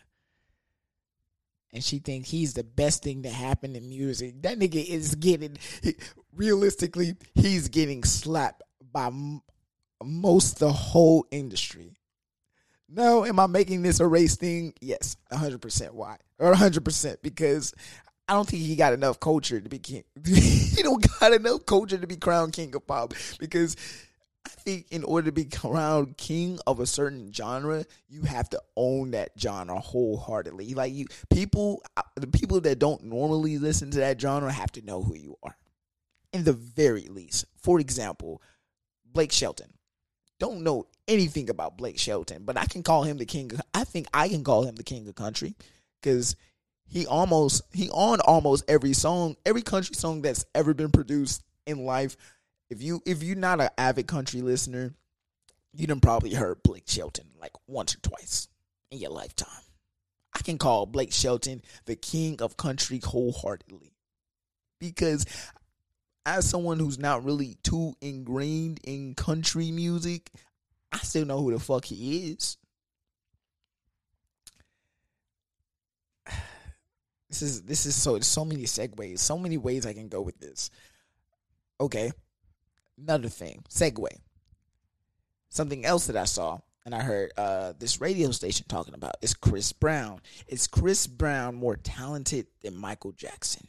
and she thinks he's the best thing to happen in music. That nigga is getting, realistically, he's getting slapped by m- most the whole industry. No, am I making this a race thing? Yes, 100% why. Or 100% because I don't think he got enough culture to be king. [laughs] he don't got enough culture to be crowned king of pop because I think in order to be crowned king of a certain genre, you have to own that genre wholeheartedly. Like you, people, uh, the people that don't normally listen to that genre have to know who you are, in the very least. For example, Blake Shelton. Don't know anything about Blake Shelton, but I can call him the king. Of, I think I can call him the king of country because he almost he on almost every song, every country song that's ever been produced in life if you if you're not an avid country listener, you done probably heard Blake Shelton like once or twice in your lifetime. I can call Blake Shelton the king of country wholeheartedly. because as someone who's not really too ingrained in country music, I still know who the fuck he is. [sighs] This is this is so so many segues, so many ways I can go with this. Okay. Another thing, segue. Something else that I saw and I heard uh, this radio station talking about is Chris Brown. Is Chris Brown more talented than Michael Jackson?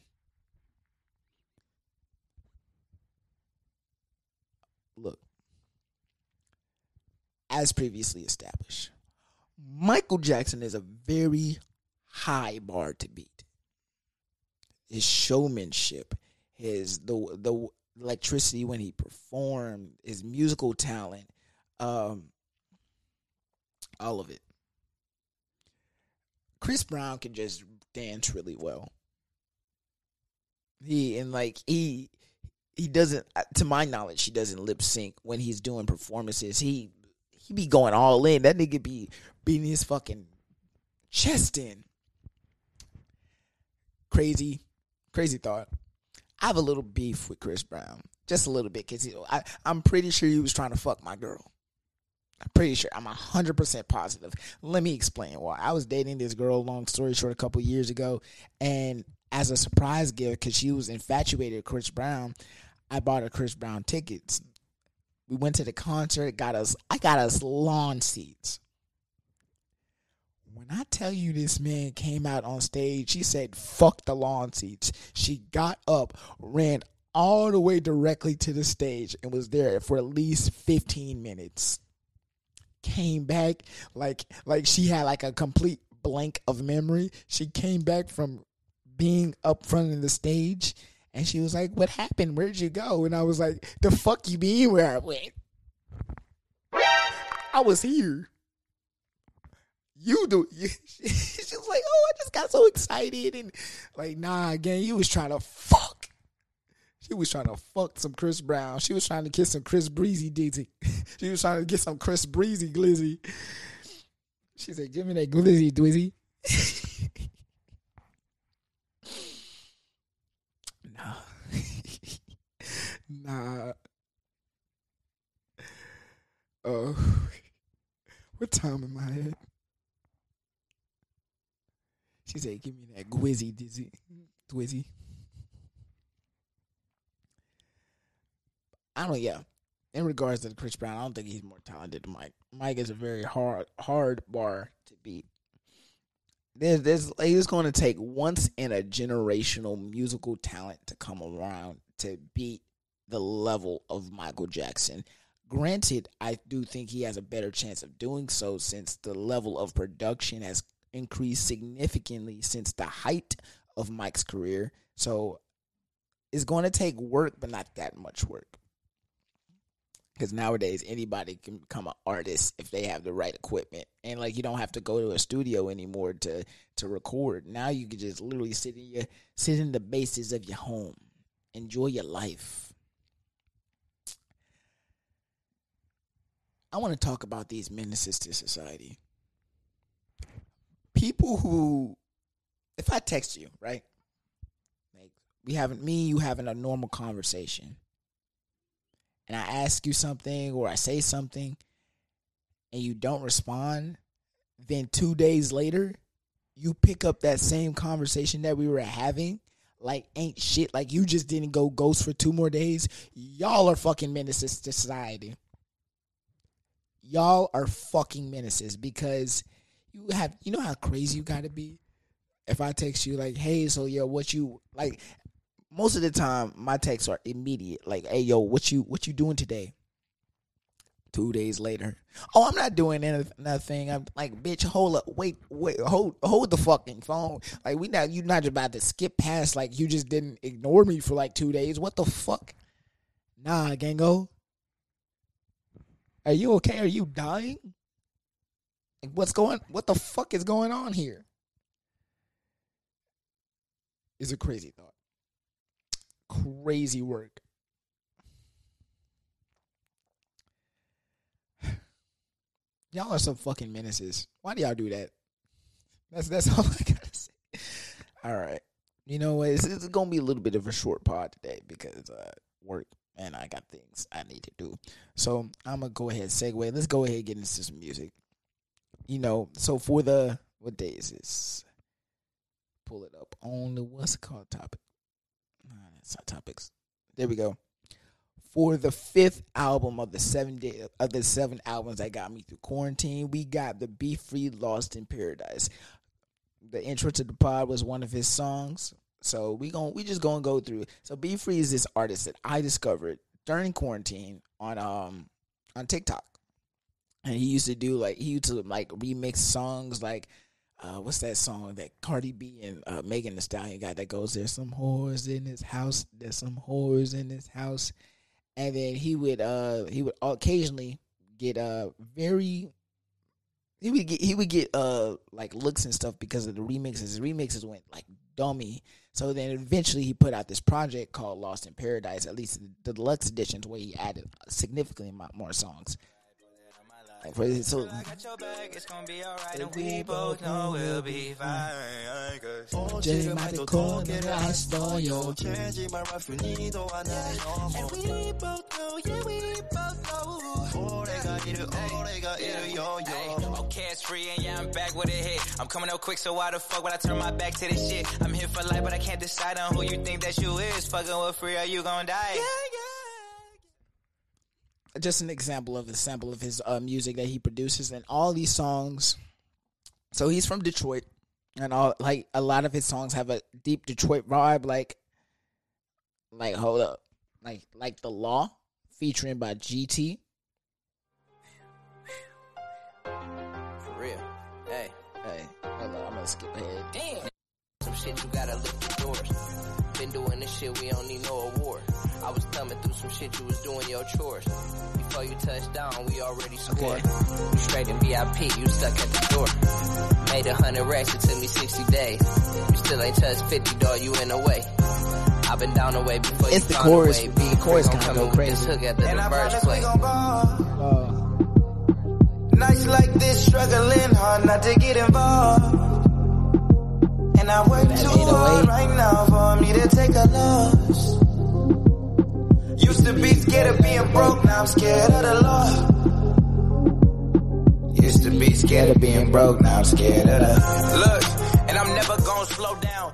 Look, as previously established, Michael Jackson is a very high bar to beat. His showmanship, his the the electricity when he performed, his musical talent, um, all of it. Chris Brown can just dance really well. He and like he he doesn't to my knowledge he doesn't lip sync when he's doing performances. He he be going all in. That nigga be beating his fucking chest in. Crazy, crazy thought. I have a little beef with Chris Brown, just a little bit, cause he, I I'm pretty sure he was trying to fuck my girl. I'm pretty sure. I'm 100% positive. Let me explain why. I was dating this girl, long story short, a couple years ago. And as a surprise gift, because she was infatuated with Chris Brown, I bought her Chris Brown tickets. We went to the concert, got us, I got us lawn seats. When I tell you this man came out on stage, she said, fuck the lawn seats. She got up, ran all the way directly to the stage, and was there for at least 15 minutes came back like like she had like a complete blank of memory. She came back from being up front of the stage and she was like, What happened? Where'd you go? And I was like, The fuck you mean where I went? I was here. You do [laughs] you, she was like, Oh, I just got so excited and like nah again, you was trying to fuck. She was trying to fuck some Chris Brown. She was trying to kiss some Chris Breezy Dizzy. [laughs] she was trying to get some Chris Breezy Glizzy. She said, Give me that glizzy dwizzy. [laughs] nah. nah. Oh. What time am I at? She said, Give me that gwizzy dizzy. Dwizzy. I don't. Yeah, in regards to Chris Brown, I don't think he's more talented than Mike. Mike is a very hard, hard bar to beat. There's, there's, going to take once in a generational musical talent to come around to beat the level of Michael Jackson. Granted, I do think he has a better chance of doing so since the level of production has increased significantly since the height of Mike's career. So it's going to take work, but not that much work. Because nowadays anybody can become an artist if they have the right equipment. And like you don't have to go to a studio anymore to to record. Now you can just literally sit in your sit in the bases of your home. Enjoy your life. I want to talk about these menaces to society people who if i text you right like we haven't me you having a normal conversation and I ask you something or I say something and you don't respond, then two days later, you pick up that same conversation that we were having like ain't shit. Like you just didn't go ghost for two more days. Y'all are fucking menaces to society. Y'all are fucking menaces because you have you know how crazy you gotta be? If I text you like, hey, so yo, what you like most of the time my texts are immediate. Like, hey yo, what you what you doing today? Two days later, oh, I'm not doing anything. I'm like, bitch, hold up, wait, wait, hold, hold the fucking phone. Like, we not you not about to skip past. Like, you just didn't ignore me for like two days. What the fuck? Nah, Gango. Are you okay? Are you dying? Like, what's going? What the fuck is going on here? Is a crazy thought crazy work. [sighs] Y'all are some fucking menaces. Why do y'all do that? That's that's [laughs] all I gotta say. All right. you know, it's, it's gonna be a little bit of a short pod today because uh, work and I got things I need to do. So I'm gonna go ahead and segue. Let's go ahead and get into some music. You know, so for the what day is this? Pull it up on the what's it called topic? Nah, that's not topics. There we go. For the fifth album of the seven day of the seven albums that got me through quarantine, we got the Be Free Lost in Paradise. The intro to the pod was one of his songs. So we going we just gonna go through. So Be Free is this artist that I discovered during quarantine on um on TikTok. And he used to do like he used to like remix songs like uh, what's that song that Cardi B and uh, Megan Thee Stallion got that goes there's some whores in this house there's some whores in this house and then he would uh he would occasionally get uh very he would get he would get uh like looks and stuff because of the remixes. His remixes went like dummy. So then eventually he put out this project called Lost in Paradise, at least the deluxe editions where he added significantly more songs. Like for so, we both know we'll be fine. Jenny might be cold and I stole your And we both know, yeah, we both know. Okay, it's free and yeah, I'm back with a hit. I'm coming up quick, so why the fuck would I turn my back to this shit? I'm here for life, but I can't decide on who you think that you is. Fucking with free, are you gonna die? Yeah, yeah just an example of a sample of his uh, music that he produces and all these songs. So he's from Detroit, and all like a lot of his songs have a deep Detroit vibe. Like, like hold up, like like the Law, featuring by GT. For real, hey, hey, hold on, I'm gonna skip ahead. Damn, some shit you gotta lift the doors. Been doing this shit, we don't need no award. I was thumbing through some shit you was doing your chores. Before you touched down, we already scored. Okay. straight in VIP, you stuck at the door. Made a hundred racks, it took me 60 days. You still ain't touched 50, dog, you in the way. I've been down the way before it's you the chorus. Away. The chorus kind of go crazy. Hook at the and diverse play. Uh, Nights like this, struggling hard not to get involved. And I work too hard right now for me to take a loss. Used to be scared of being broke, now I'm scared of the law. Used to be scared of being broke, now I'm scared of the look. And I'm never gonna slow down.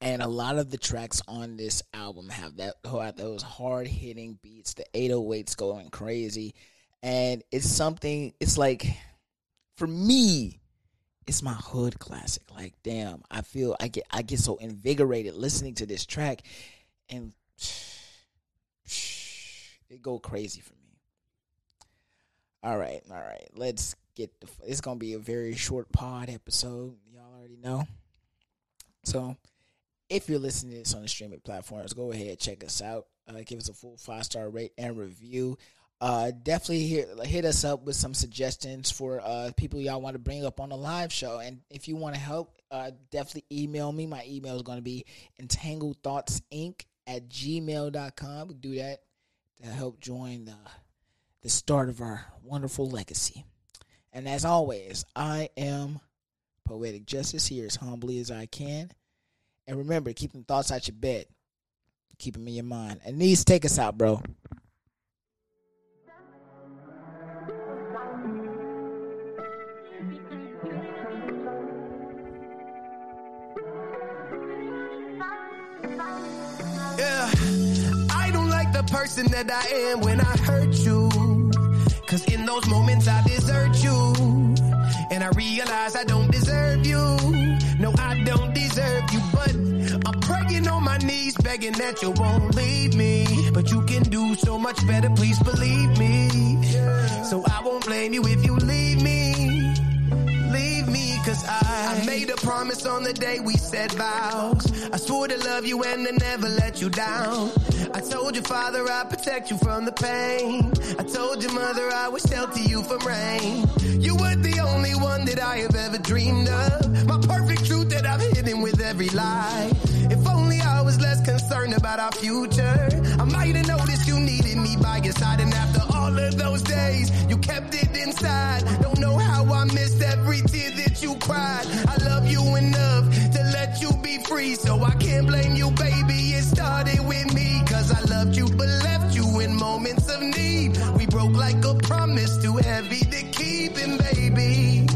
And a lot of the tracks on this album have that have those hard hitting beats, the 808s going crazy, and it's something. It's like for me, it's my hood classic. Like, damn, I feel I get I get so invigorated listening to this track, and [sighs] it go crazy for me. All right, all right. Let's get the. It's gonna be a very short pod episode. Y'all already know. So, if you're listening to this on the streaming platforms, go ahead check us out. Uh, give us a full five star rate and review. Uh, definitely hit, hit us up with some suggestions for uh, people y'all want to bring up on the live show. And if you want to help, uh, definitely email me. My email is going to be entangled thoughts inc at gmail.com. Do that to help join the, the start of our wonderful legacy. And as always, I am Poetic Justice here as humbly as I can. And remember, keep them thoughts out your bed. Keep them in your mind. And these take us out, bro. Person that I am when I hurt you. Cause in those moments I desert you. And I realize I don't deserve you. No, I don't deserve you, but I'm praying on my knees, begging that you won't leave me. But you can do so much better, please believe me. So I won't blame you if you leave me. Leave me, cause I, I made a promise on the day we said vows. I swore to love you and to never let you down. I told your father I'd protect you from the pain. I told your mother I would shelter you from rain. You were the only one that I have ever dreamed of. My perfect truth that I've hidden with every lie. If only I was less concerned about our future. I might have noticed you needed me by your side. And after all of those days, you kept it inside. Don't know how I missed every tear that you cried. I love you enough to let you be free, so I can't blame you, baby. It started with me, cause I loved you, but left you in moments of need. We broke like a promise, too heavy to keep, and baby,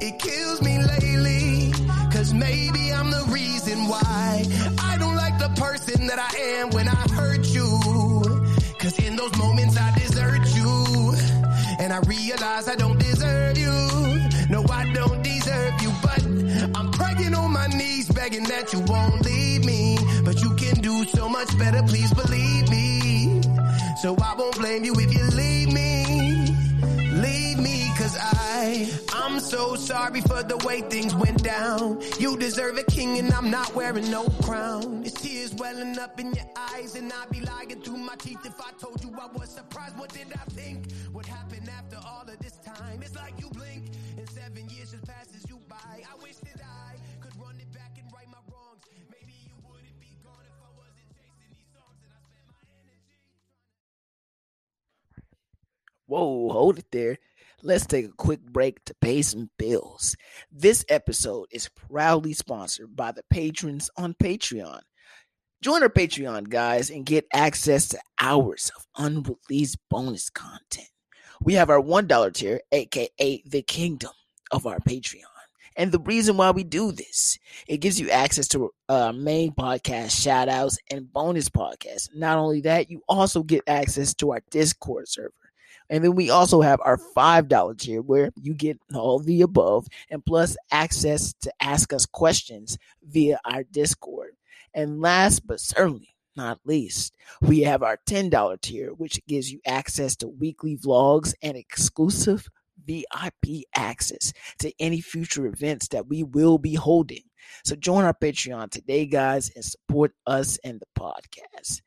it kills me lately, cause maybe I'm the reason why I don't like the person that I am when I hurt you. I realize I don't deserve you. No, I don't deserve you, but I'm praying on my knees, begging that you won't leave me. But you can do so much better, please believe me. So I won't blame you if you leave me. Leave me, cause I, I'm so sorry for the way things went down. You deserve a king and I'm not wearing no crown. It's tears welling up in your eyes and I'd be lying through my teeth if I told you I was surprised. What did I think? What happened Whoa, hold it there. Let's take a quick break to pay some bills. This episode is proudly sponsored by the patrons on Patreon. Join our Patreon, guys, and get access to hours of unreleased bonus content. We have our $1 tier, aka the kingdom of our Patreon. And the reason why we do this, it gives you access to uh, main podcast shout outs and bonus podcasts. Not only that, you also get access to our Discord server. And then we also have our $5 tier where you get all the above and plus access to ask us questions via our Discord. And last but certainly not least, we have our $10 tier, which gives you access to weekly vlogs and exclusive VIP access to any future events that we will be holding. So join our Patreon today, guys, and support us and the podcast.